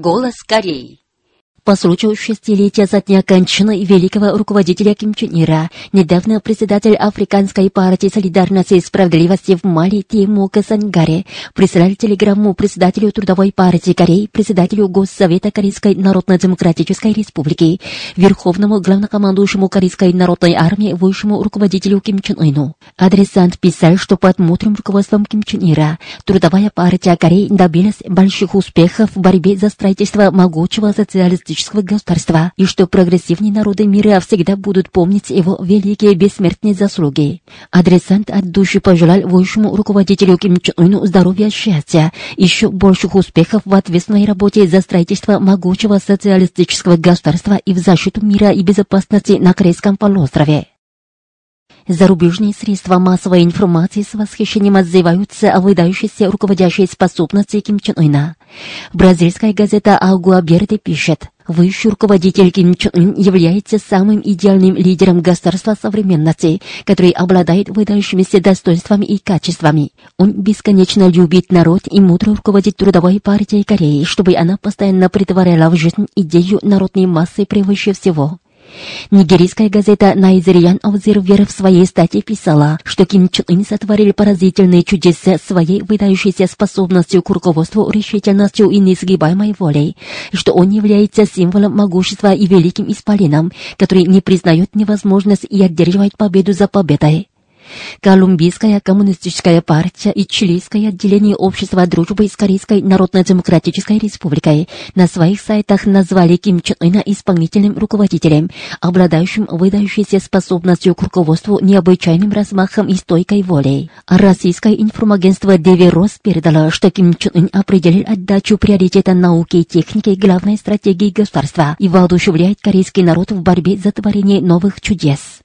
Голос Кореи. По случаю шестилетия со дня кончины великого руководителя Ким Чен Ира, недавно председатель Африканской партии солидарности и справедливости в Мали Тиму Касангаре прислал телеграмму председателю Трудовой партии Кореи, председателю Госсовета Корейской Народно-Демократической Республики, верховному главнокомандующему Корейской народной армии, высшему руководителю Ким Чен Ыну. Адресант писал, что под мудрым руководством Ким Чен Ира Трудовая партия Кореи добилась больших успехов в борьбе за строительство могучего социалистического демократического государства, и что прогрессивные народы мира всегда будут помнить его великие бессмертные заслуги. Адресант от души пожелал высшему руководителю Ким Чен Ыну здоровья, счастья, еще больших успехов в ответственной работе за строительство могучего социалистического государства и в защиту мира и безопасности на Корейском полуострове. Зарубежные средства массовой информации с восхищением отзываются о выдающейся руководящей способности Ким Чен Ына. Бразильская газета «Агуа Берде» пишет, Высший руководитель Ким Чен Ын является самым идеальным лидером государства современности, который обладает выдающимися достоинствами и качествами. Он бесконечно любит народ и мудро руководит трудовой партией Кореи, чтобы она постоянно притворяла в жизнь идею народной массы превыше всего. Нигерийская газета «Найзериян Обзервер» в своей статье писала, что Ким Чен Ын сотворил поразительные чудеса своей выдающейся способностью к руководству, решительностью и несгибаемой волей, и что он является символом могущества и великим исполином, который не признает невозможность и одерживает победу за победой. Колумбийская коммунистическая партия и чилийское отделение общества дружбы с Корейской Народно-Демократической Республикой на своих сайтах назвали Ким Чен Ына исполнительным руководителем, обладающим выдающейся способностью к руководству необычайным размахом и стойкой волей. Российское информагентство Деверос передало, что Ким Чен Ын определил отдачу приоритета науки и техники главной стратегии государства и воодушевляет корейский народ в борьбе за творение новых чудес.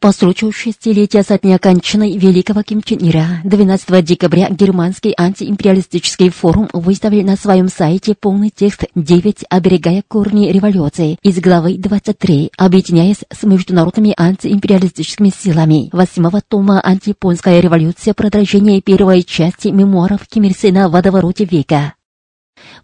По случаю шестилетия со дня кончины великого Ким Чен Ира 12 декабря германский антиимпериалистический форум выставил на своем сайте полный текст «9. Оберегая корни революции» из главы 23, объединяясь с международными антиимпериалистическими силами. Восьмого тома «Антияпонская революция. Продолжение первой части мемуаров Ким Ир Сена в водовороте века»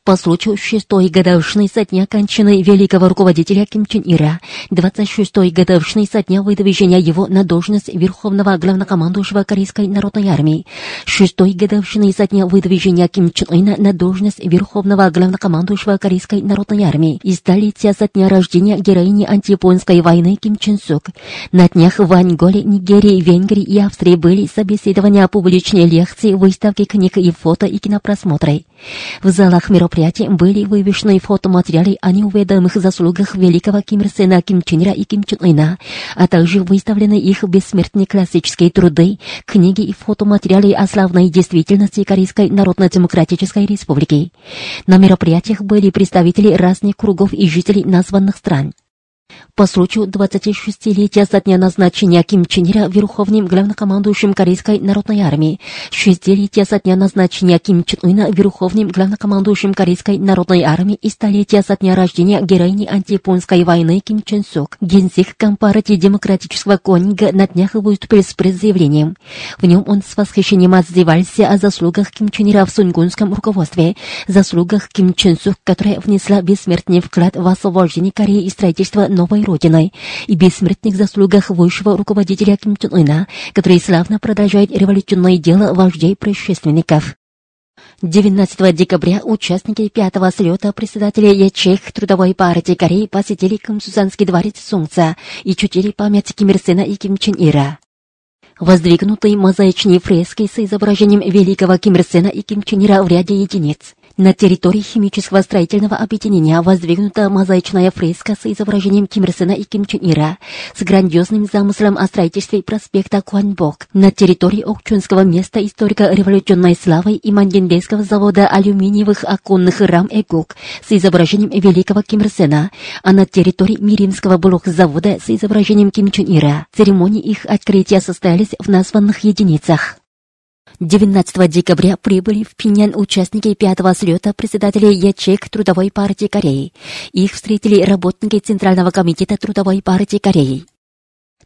по случаю шестой годовщины со дня кончины великого руководителя Ким Чен Ира, 26-й годовщины со дня выдвижения его на должность Верховного главнокомандующего Корейской народной армии, 6-й годовщины со дня выдвижения Ким Чен Ына на должность Верховного главнокомандующего Корейской народной армии и столетия со дня рождения героини антияпонской войны Ким Чен Сук. На днях в Анголе, Нигерии, Венгрии и Австрии были собеседования, публичные лекции, выставки книг и фото и кинопросмотры. В залах мероприятий были вывешены фотоматериалы о неуведомых заслугах великого Ким Ир Сена, Ким Чен Ира и Ким Чен Ына, а также выставлены их бессмертные классические труды, книги и фотоматериалы о славной действительности Корейской Народно-Демократической Республики. На мероприятиях были представители разных кругов и жителей названных стран. По случаю 26-летия со дня назначения Ким Чен Ира верховным главнокомандующим Корейской народной армии, 6-летия со дня назначения Ким Чен Уна верховным главнокомандующим Корейской народной армии и столетия со дня рождения героини антияпонской войны Ким Чен Сок, генсек Компартии Демократического Конинга на днях выступил с предзаявлением. В нем он с восхищением отзывался о заслугах Ким Чен Ира в сунгунском руководстве, заслугах Ким Чен Сок, которая внесла бессмертный вклад в освобождение Кореи и строительство новой родиной и бессмертных заслугах высшего руководителя Ким Чен Ына, который славно продолжает революционное дело вождей предшественников. 19 декабря участники пятого слета председателя ячеек Трудовой партии Кореи посетили Камсузанский дворец Солнца и чутили память Ким Ир Сена и Ким Чен Ира. Воздвигнутые мозаичные фрески с изображением великого Ким Ир Сена и Ким Чен Ира в ряде единиц на территории химического строительного объединения воздвигнута мозаичная фреска с изображением Ким Ир Сена и Ким Чен Ира с грандиозным замыслом о строительстве проспекта Куанбок. На территории Окчунского места историко-революционной славы и Мандендейского завода алюминиевых оконных рам ЭГУК с изображением великого Ким Ир Сена, а на территории Миримского блок-завода с изображением Ким Чен Ира. Церемонии их открытия состоялись в названных единицах. 19 декабря прибыли в Пинян участники пятого слета председателей ячеек Трудовой партии Кореи. Их встретили работники Центрального комитета Трудовой партии Кореи.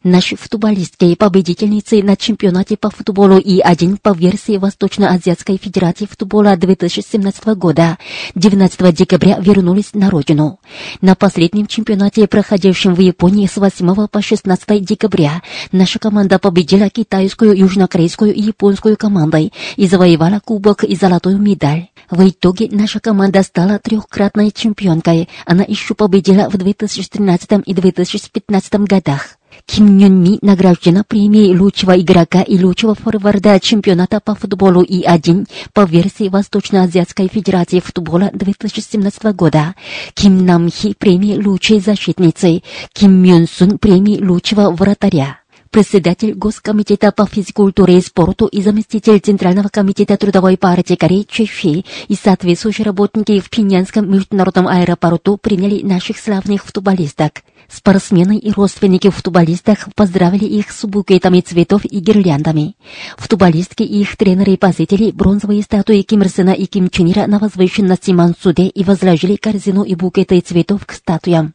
Наши футболистки, победительницы на чемпионате по футболу и один по версии Восточно-Азиатской Федерации футбола 2017 года, 19 декабря вернулись на родину. На последнем чемпионате, проходившем в Японии с 8 по 16 декабря, наша команда победила китайскую, южнокорейскую и японскую команды и завоевала кубок и золотую медаль. В итоге наша команда стала трехкратной чемпионкой. Она еще победила в 2013 и 2015 годах. Ким Юн Ми награждена премией лучшего игрока и лучшего форварда чемпионата по футболу И1 по версии Восточно-Азиатской Федерации футбола 2017 года. Ким Нам Хи премией лучшей защитницы. Ким Мюн Сун премией лучшего вратаря председатель Госкомитета по физкультуре и спорту и заместитель Центрального комитета Трудовой партии Кореи Чэфи и соответствующие работники в Пиньянском международном аэропорту приняли наших славных футболисток. Спортсмены и родственники футболистов поздравили их с букетами цветов и гирляндами. Футболистки и их тренеры и позители бронзовые статуи Ким Ир Сена и Ким Чен Ира на возвышенности Мансуде и возложили корзину и букеты цветов к статуям.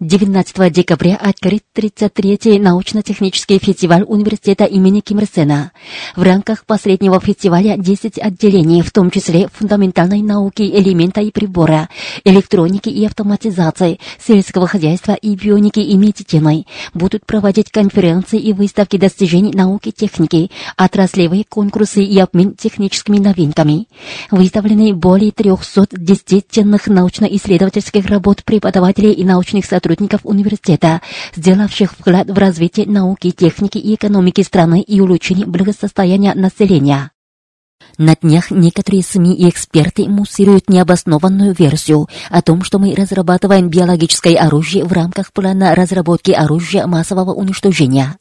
19 декабря открыт 33-й научно-технический фестиваль университета имени Ким Ир Сена. В рамках последнего фестиваля 10 отделений, в том числе фундаментальной науки, элемента и прибора, электроники и автоматизации, сельского хозяйства и бионики и медицины, будут проводить конференции и выставки достижений науки и техники, отраслевые конкурсы и обмен техническими новинками. Выставлены более 310 ценных научно-исследовательских работ преподавателей и научных сотрудников университета, сделавших вклад в развитие науки, техники и экономики страны и улучшение благосостояния населения. На днях некоторые СМИ и эксперты муссируют необоснованную версию о том, что мы разрабатываем биологическое оружие в рамках плана разработки оружия массового уничтожения.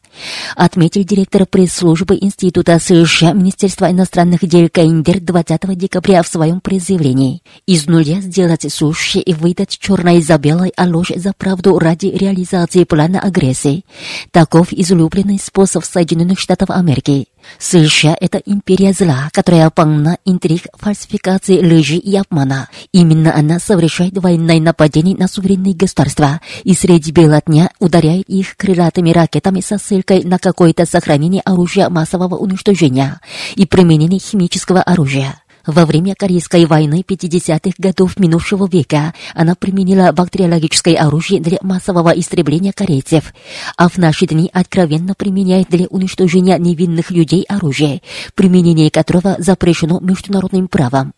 Отметил директор пресс-службы Института США Министерства иностранных дел Каиндер 20 декабря в своем призывлении. Из нуля сделать суши и выдать черное за белой, а ложь за правду ради реализации плана агрессии. Таков излюбленный способ Соединенных Штатов Америки. США — это империя зла, которая полна интриг, фальсификаций, лжи и обмана. Именно она совершает военное нападение на суверенные государства и среди бела дня ударяет их крылатыми ракетами со ссылкой на какое-то сохранение оружия массового уничтожения и применение химического оружия. Во время Корейской войны 50-х годов минувшего века она применила бактериологическое оружие для массового истребления корейцев, а в наши дни откровенно применяет для уничтожения невинных людей оружие, применение которого запрещено международным правом.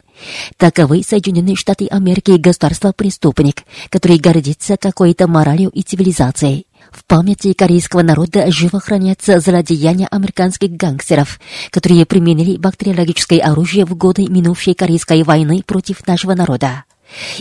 Таковы Соединенные Штаты Америки государство-преступник, который гордится какой-то моралью и цивилизацией. В памяти корейского народа живо хранятся злодеяния американских гангстеров, которые применили бактериологическое оружие в годы минувшей Корейской войны против нашего народа.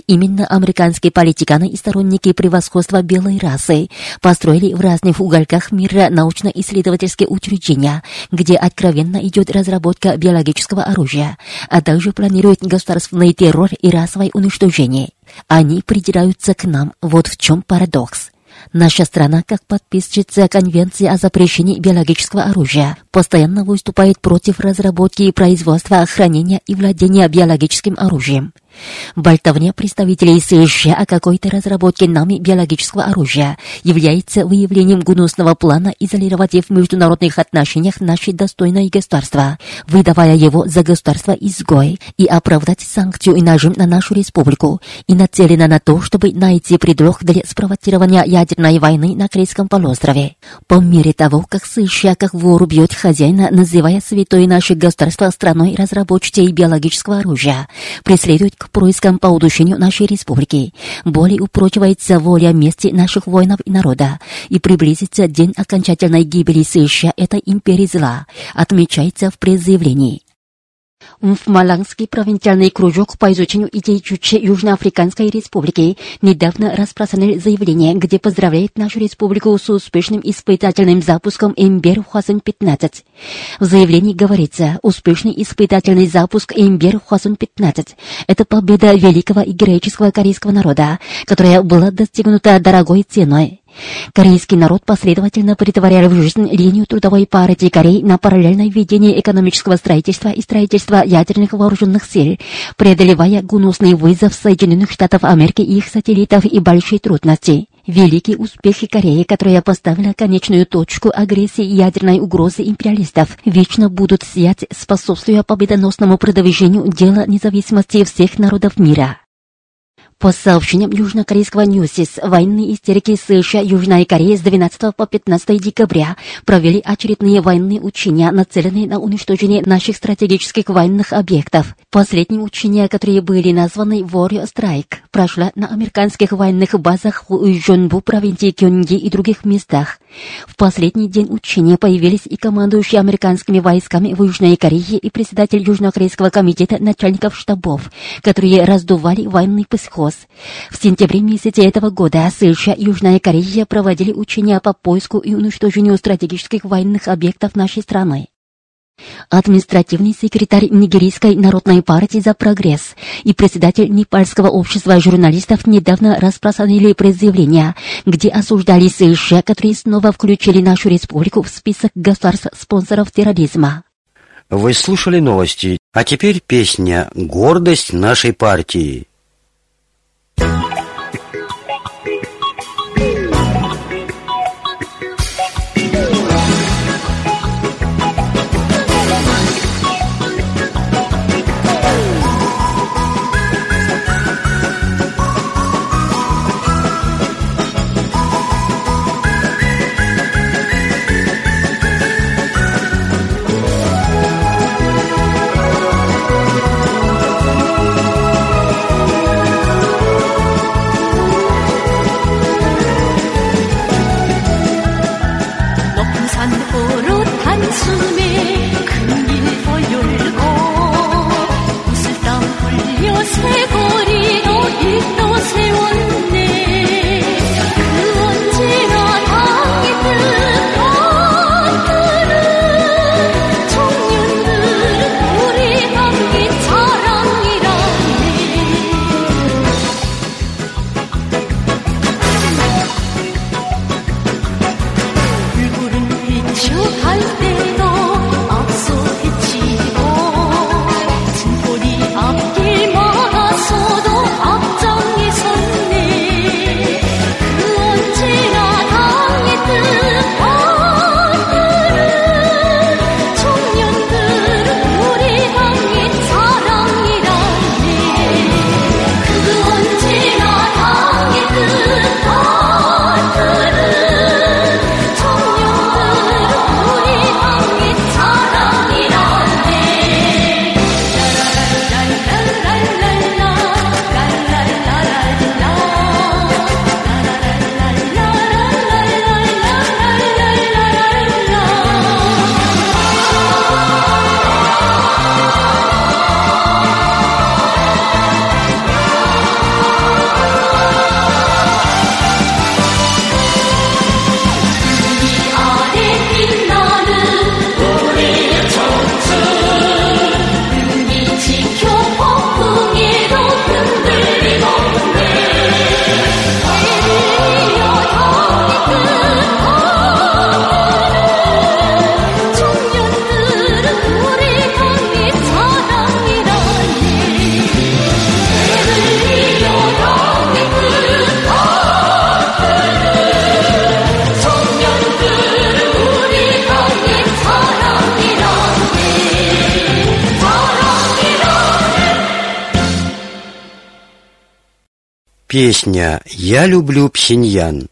Именно американские политиканы и сторонники превосходства белой расы построили в разных уголках мира научно-исследовательские учреждения, где откровенно идет разработка биологического оружия, а также планируют государственный террор и расовое уничтожение. Они придираются к нам, вот в чем парадокс. Наша страна, как подписчица Конвенции о запрещении биологического оружия, постоянно выступает против разработки и производства, хранения и владения биологическим оружием. Болтовня представителей США о какой-то разработке нами биологического оружия является выявлением гнусного плана изолировать в международных отношениях наши достойное государство, выдавая его за государство-изгой и оправдать санкцию и нажим на нашу республику и нацелена на то, чтобы найти предлог для спровоцирования ядерной войны на Корейском полуострове. По мере того, как США как вор бьет хозяина, называя святое наше государство страной разработчицей биологического оружия, преследует к поискам по удушению нашей республики. Более упрочивается воля мести наших воинов и народа, и приблизится день окончательной гибели США этой империи зла, отмечается в пресс-заявлении. Малангский провинциальный кружок по изучению идей Чуче Южноафриканской Республики недавно распространил заявление, где поздравляет нашу республику с успешным испытательным запуском Эмбер Хуазен-15. В заявлении говорится, успешный испытательный запуск Эмбер Хуазен-15 – это победа великого и героического корейского народа, которая была достигнута дорогой ценой. Корейский народ последовательно притворял в жизнь линию трудовой партии Кореи на параллельное ведение экономического строительства и строительства ядерных вооруженных сил, преодолевая гнусный вызов Соединенных Штатов Америки и их сателлитов и большие трудности. Великий успех Кореи, которая поставила конечную точку агрессии и ядерной угрозы империалистов, вечно будут сиять, способствуя победоносному продвижению дела независимости всех народов мира. По сообщениям южнокорейского Ньюсис, военные истерики США Южной Кореи с 12 по 15 декабря провели очередные военные учения, нацеленные на уничтожение наших стратегических военных объектов. Последние учения, которые были названы Warrior Strike, прошло на американских военных базах в Уйжонбу, провинции Кёнги и других местах. В последний день учения появились и командующие американскими войсками в Южной Корее и председатель Южнокорейского комитета начальников штабов, которые раздували военный психоз. В сентябре месяце этого года США и Южная Корея проводили учения по поиску и уничтожению стратегических военных объектов нашей страны. Административный секретарь Нигерийской народной партии «За прогресс» и председатель Непальского общества журналистов недавно распространили предъявления, где осуждали США, которые снова включили нашу республику в список государств-спонсоров терроризма. Вы слушали новости, а теперь песня «Гордость нашей партии». Песня «Я люблю Пхеньян»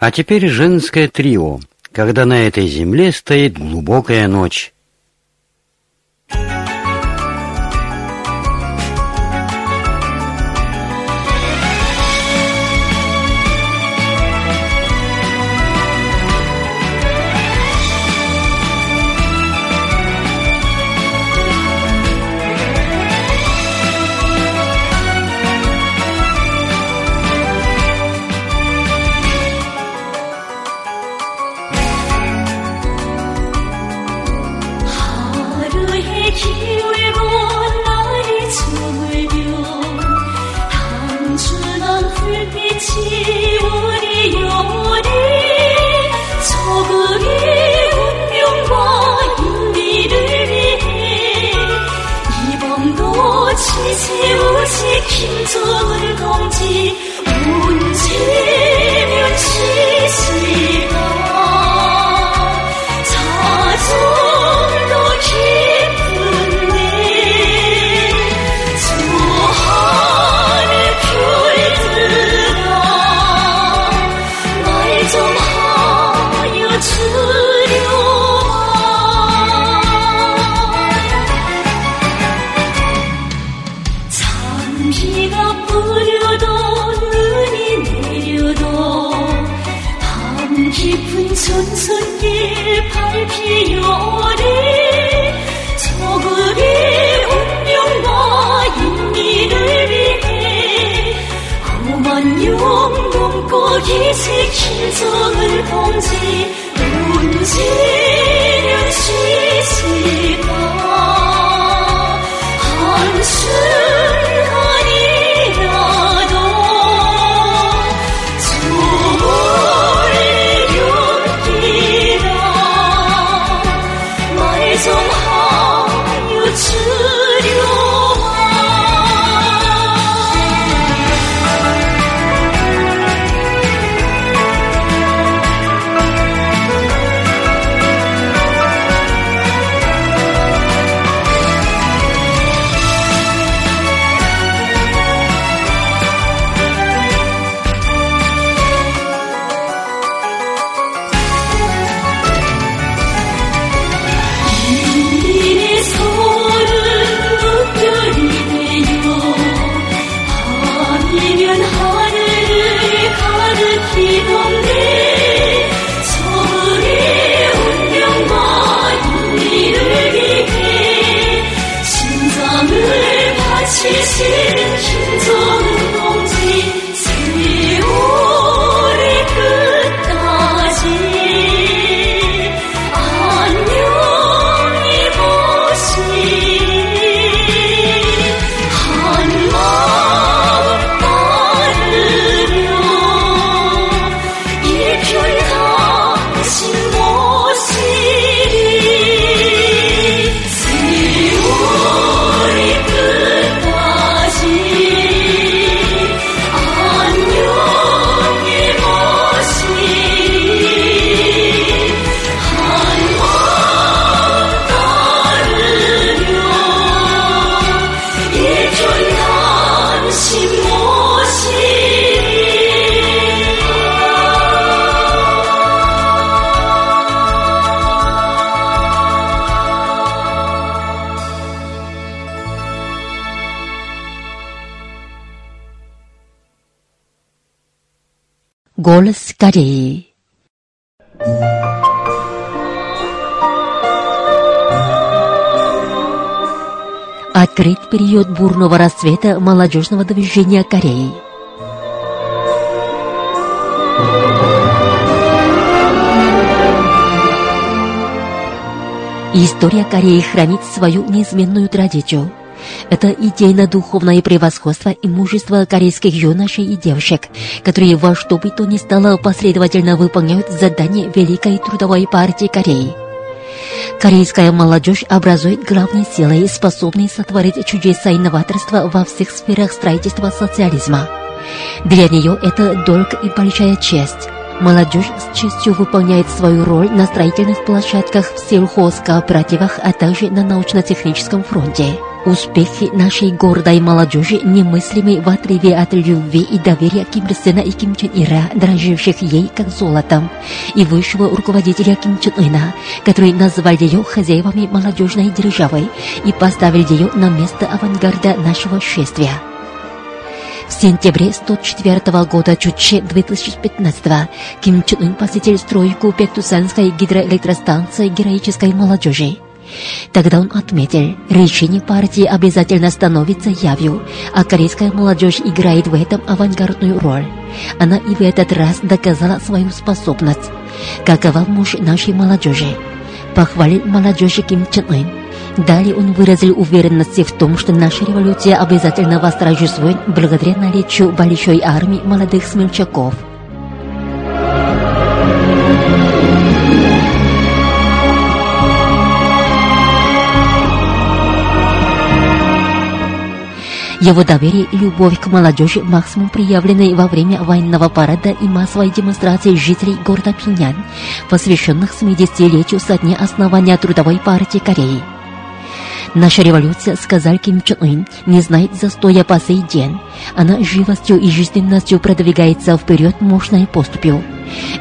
А теперь женское трио, когда на этой земле стоит глубокая ночь. 순순길 밟히오리 소그리 운명과 인미를 위해 험한 용꿈고 기색힌 성을 봉지 움지는 시시가 Кореи. Открыть период бурного расцвета молодежного движения Кореи. История Кореи хранит свою неизменную традицию. Это идейно-духовное превосходство и мужество корейских юношей и девушек, которые во что бы то ни стало последовательно выполняют задания Великой трудовой партии Кореи. Корейская молодежь образует главной силой, способной сотворить чудеса и новаторства во всех сферах строительства социализма. Для нее это долг и большая честь. Молодежь с честью выполняет свою роль на строительных площадках в сельхозкооперативах, а также на научно-техническом фронте. Успехи нашей гордой молодежи немыслимы в отрыве от любви и доверия Ким Ир Сена и Ким Чен Ира, дороживших ей как золотом, и высшего руководителя Ким Чен Ына, который назвал ее хозяевами молодежной державы и поставил ее на место авангарда нашего шествия. В сентябре 104 года Чуче 2015 Ким Чен Ын посетил стройку Пектусанской гидроэлектростанции героической молодежи. Тогда он отметил, решение партии обязательно становится явью, а корейская молодежь играет в этом авангардную роль. Она и в этот раз доказала свою способность. Какова муж нашей молодежи? Похвалил молодежи Ким Чен Ын. Далее он выразил уверенность в том, что наша революция обязательно восторжествует благодаря наличию большой армии молодых смельчаков. Его доверие и любовь к молодежи максимум проявлены во время военного парада и массовой демонстрации жителей города Пинян, посвященных 70-летию со дня основания Трудовой партии Кореи. Наша революция, сказал Ким Чен Ын, не знает застоя по сей день. Она живостью и жизненностью продвигается вперед мощной поступью.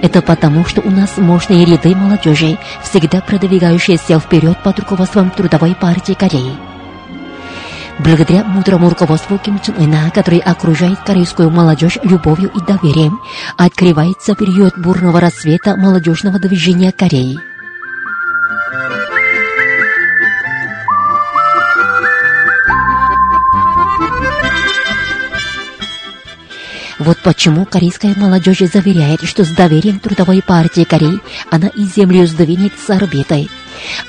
Это потому, что у нас мощные ряды молодежи, всегда продвигающиеся вперед под руководством Трудовой партии Кореи. Благодаря мудрому руководству Ким Чен Ына, который окружает корейскую молодежь любовью и доверием, открывается период бурного расцвета молодежного движения Кореи. Вот почему корейская молодежь заверяет, что с доверием Трудовой партии Кореи она и землю сдвинет с орбитой.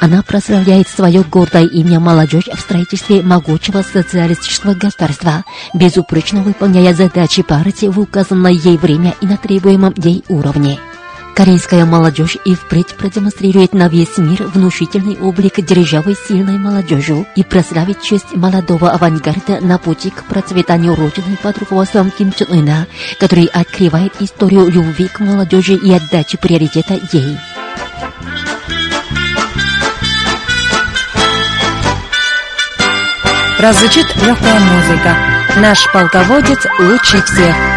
Она прославляет свое гордое имя молодежь в строительстве могучего социалистического государства, безупречно выполняя задачи партии в указанное ей время и на требуемом ей уровне. Корейская молодежь и впредь продемонстрирует на весь мир внушительный облик державы сильной молодежью и прославит честь молодого авангарда на пути к процветанию Родины под руководством Ким Чен Ына, который открывает историю любви к молодежи и отдачи приоритета ей. Прозвучит легкая музыка. Наш полководец лучше всех.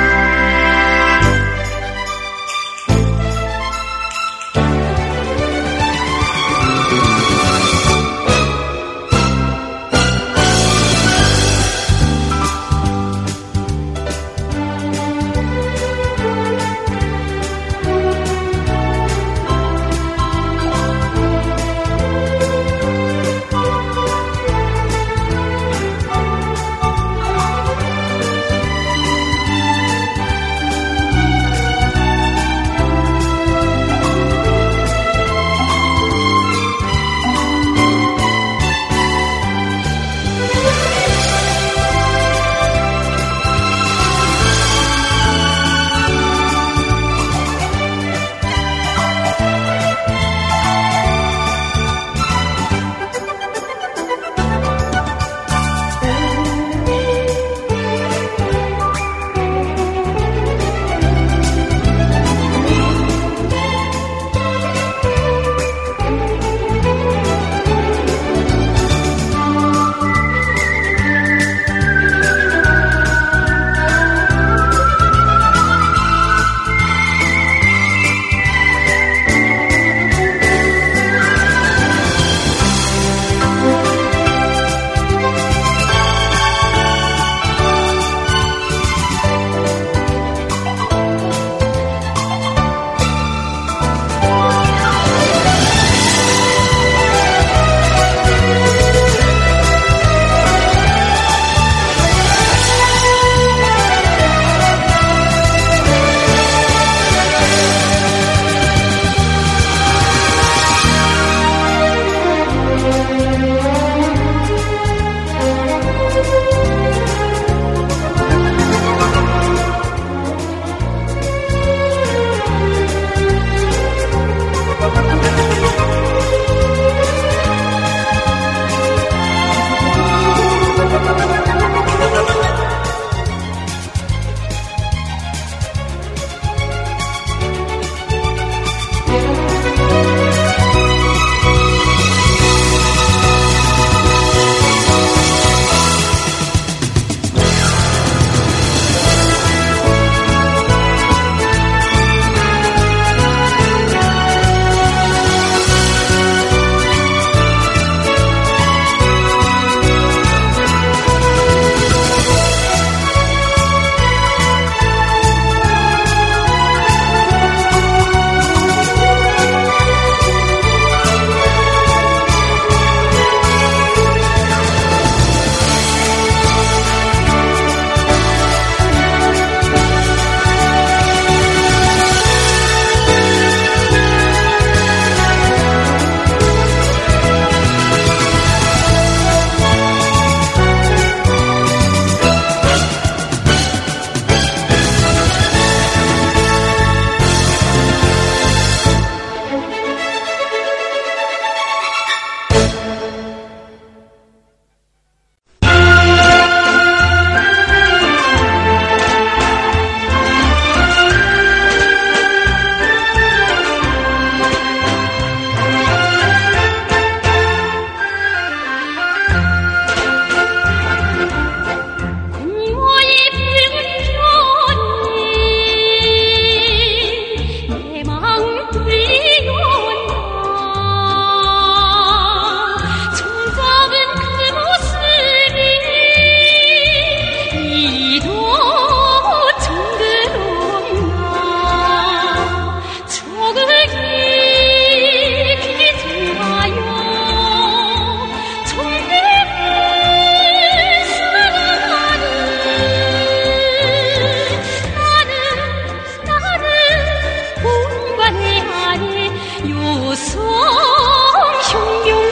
关的爱，有双雄有。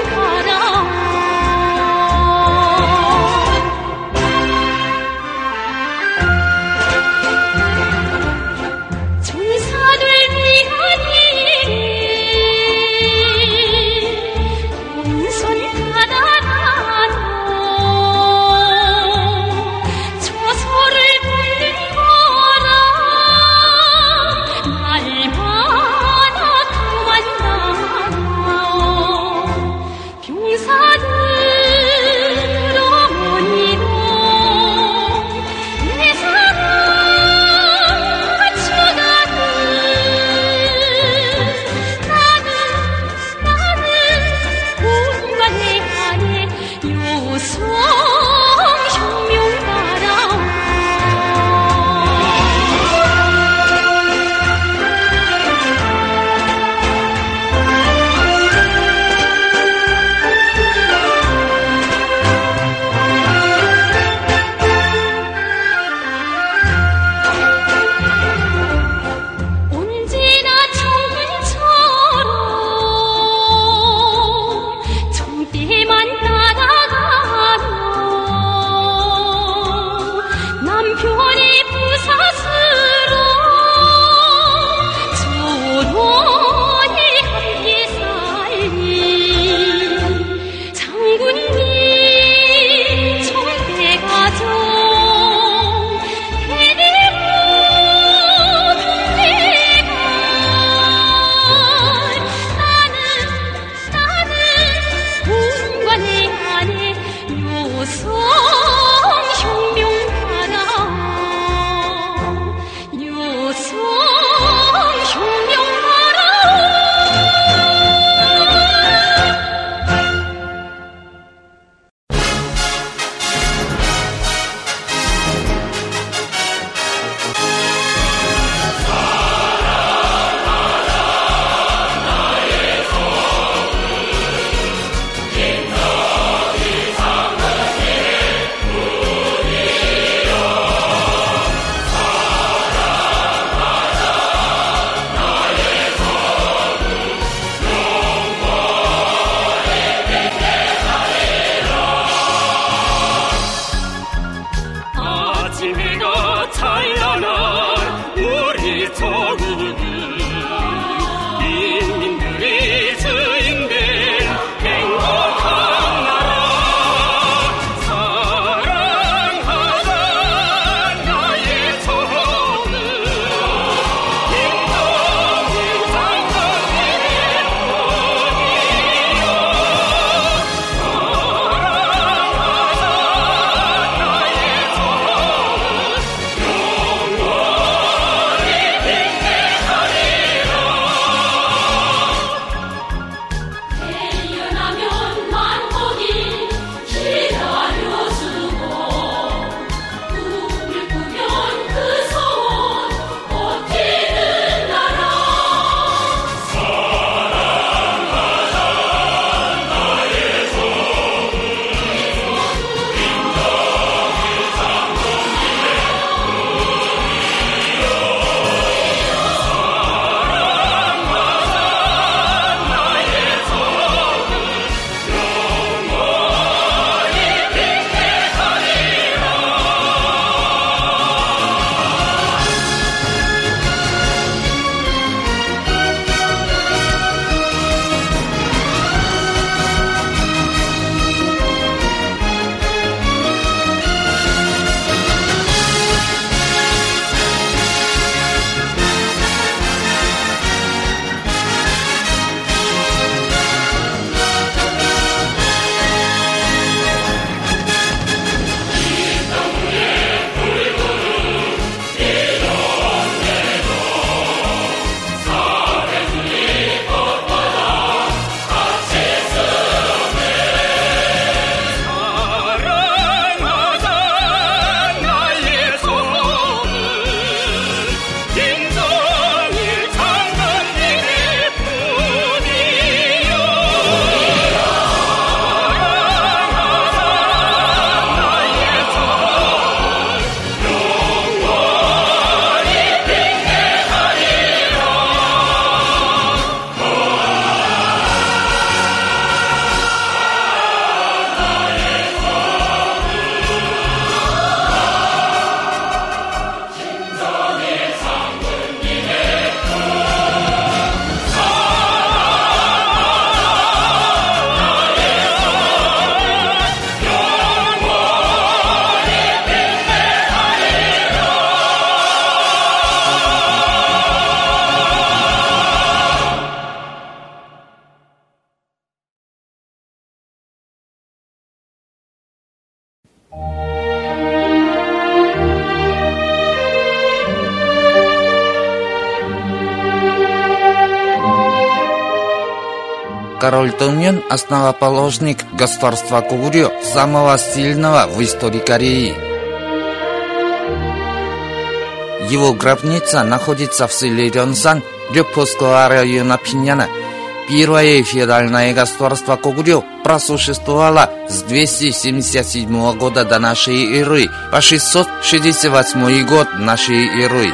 Томьон – основоположник государства Кугурё, самого сильного в истории Кореи. Его гробница находится в селе Рёнсан, Рёпховского района Пиняна. Первое федеральное государство Кугурё просуществовало с 277 года до нашей эры по 668 год нашей эры.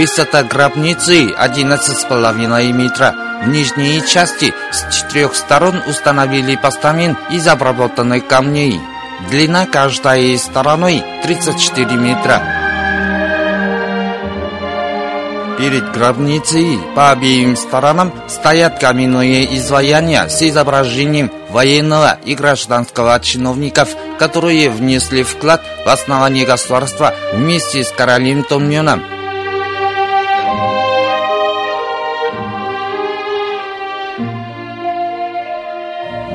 Высота гробницы 11,5 метра. В нижней части с четырех сторон установили постамент из обработанных камней. Длина каждой стороной 34 метра. Перед гробницей по обеим сторонам стоят каменные изваяния с изображением военного и гражданского чиновников, которые внесли вклад в основание государства вместе с королем Томьоном.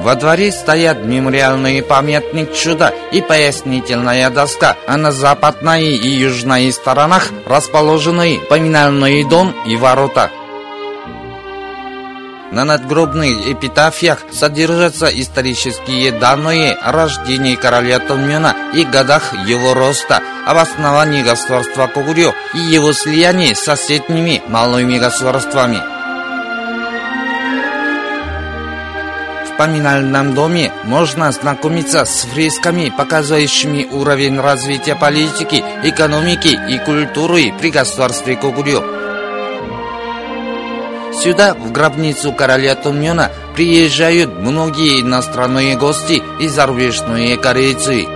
Во дворе стоят мемориальный памятник чуда и пояснительная доска, а на западной и южной сторонах расположены поминальный дом и ворота. На надгробных эпитафиях содержатся исторические данные о рождении короля Томьона и годах его роста, об основании государства Кугурё и его слиянии с соседними малыми государствами. В поминальном доме можно ознакомиться с фресками, показывающими уровень развития политики, экономики и культуры при государстве Кугурё. Сюда, в гробницу короля Томьона, приезжают многие иностранные гости и зарубежные корейцы.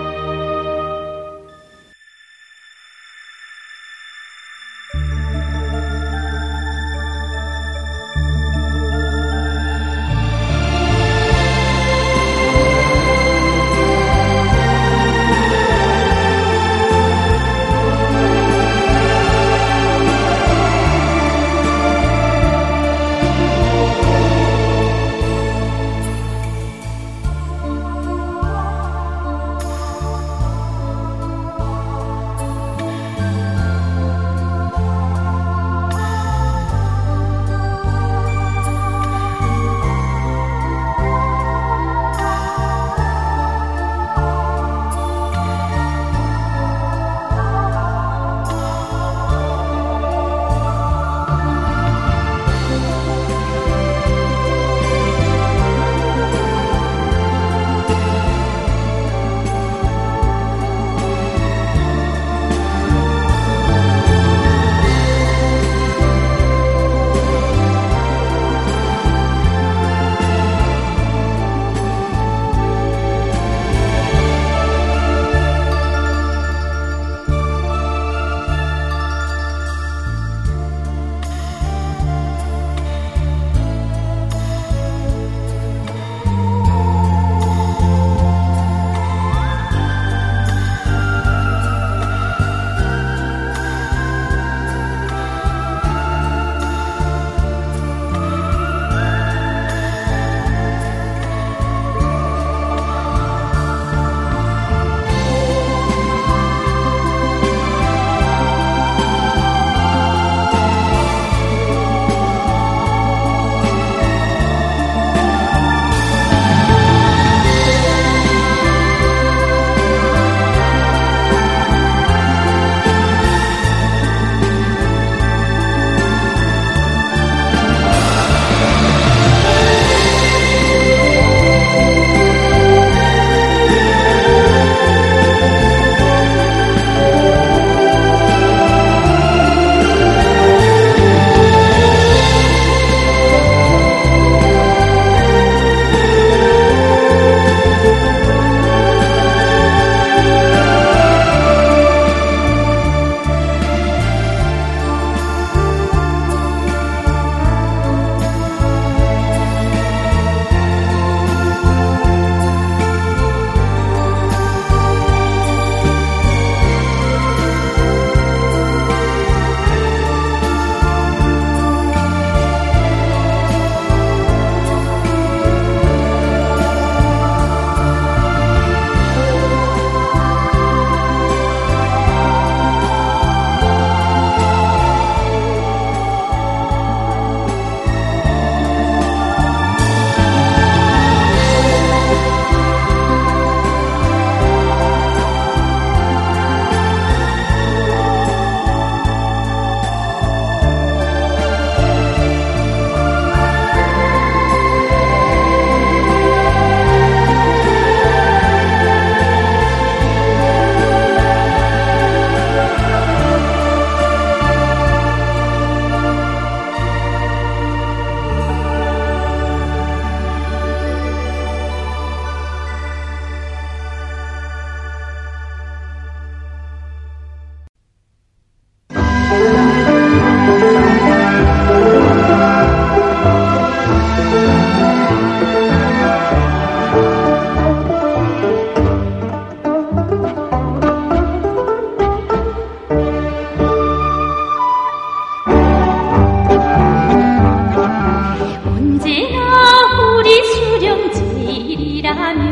하며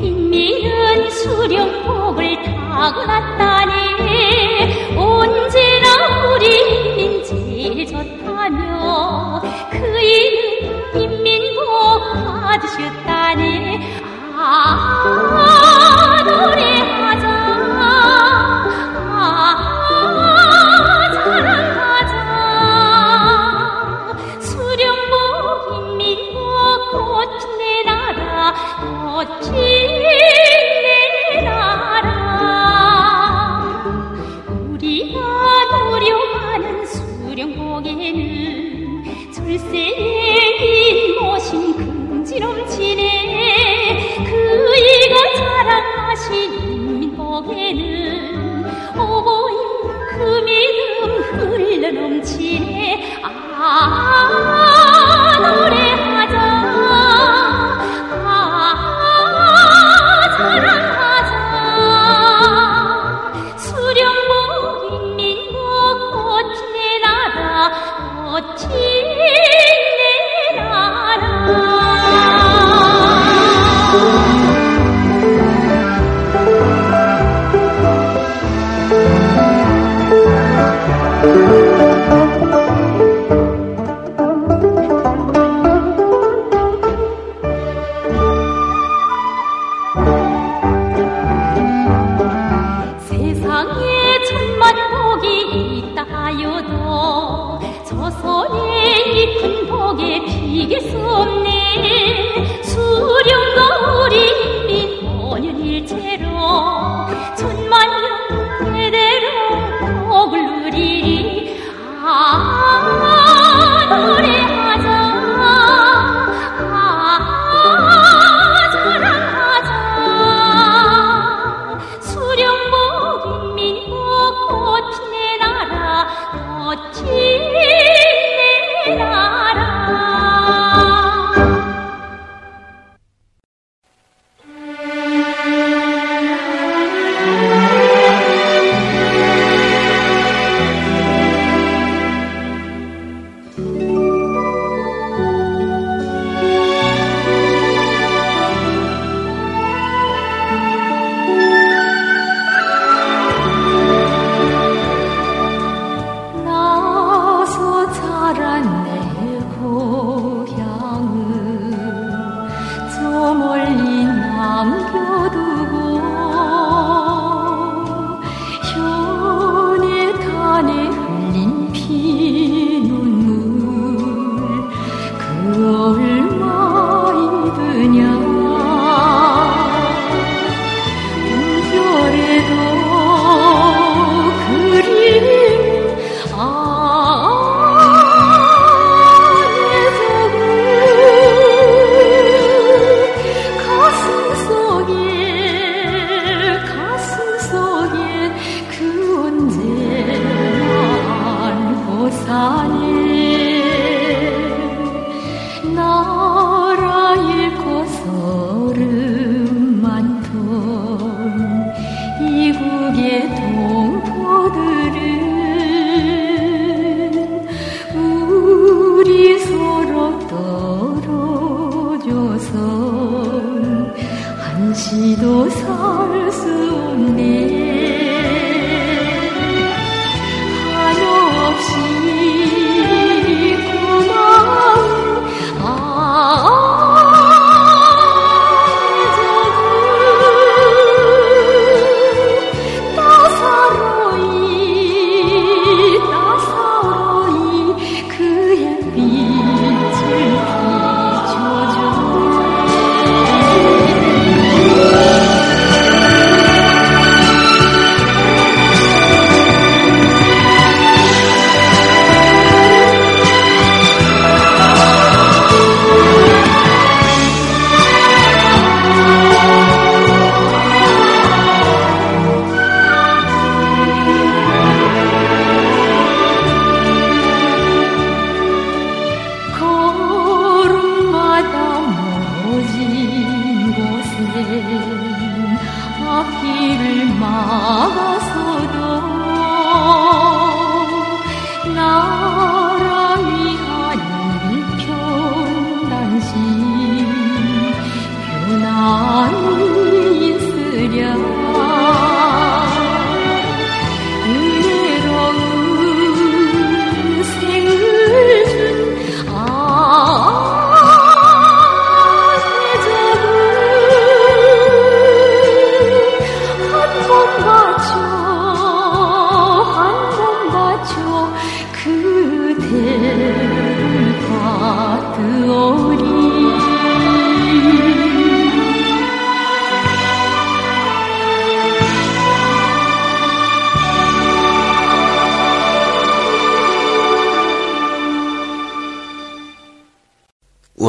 인민은 수령복을 타고났다니. 언제나 우리 인민제 좋다며 그의 인민복 받으셨다니. 아 노래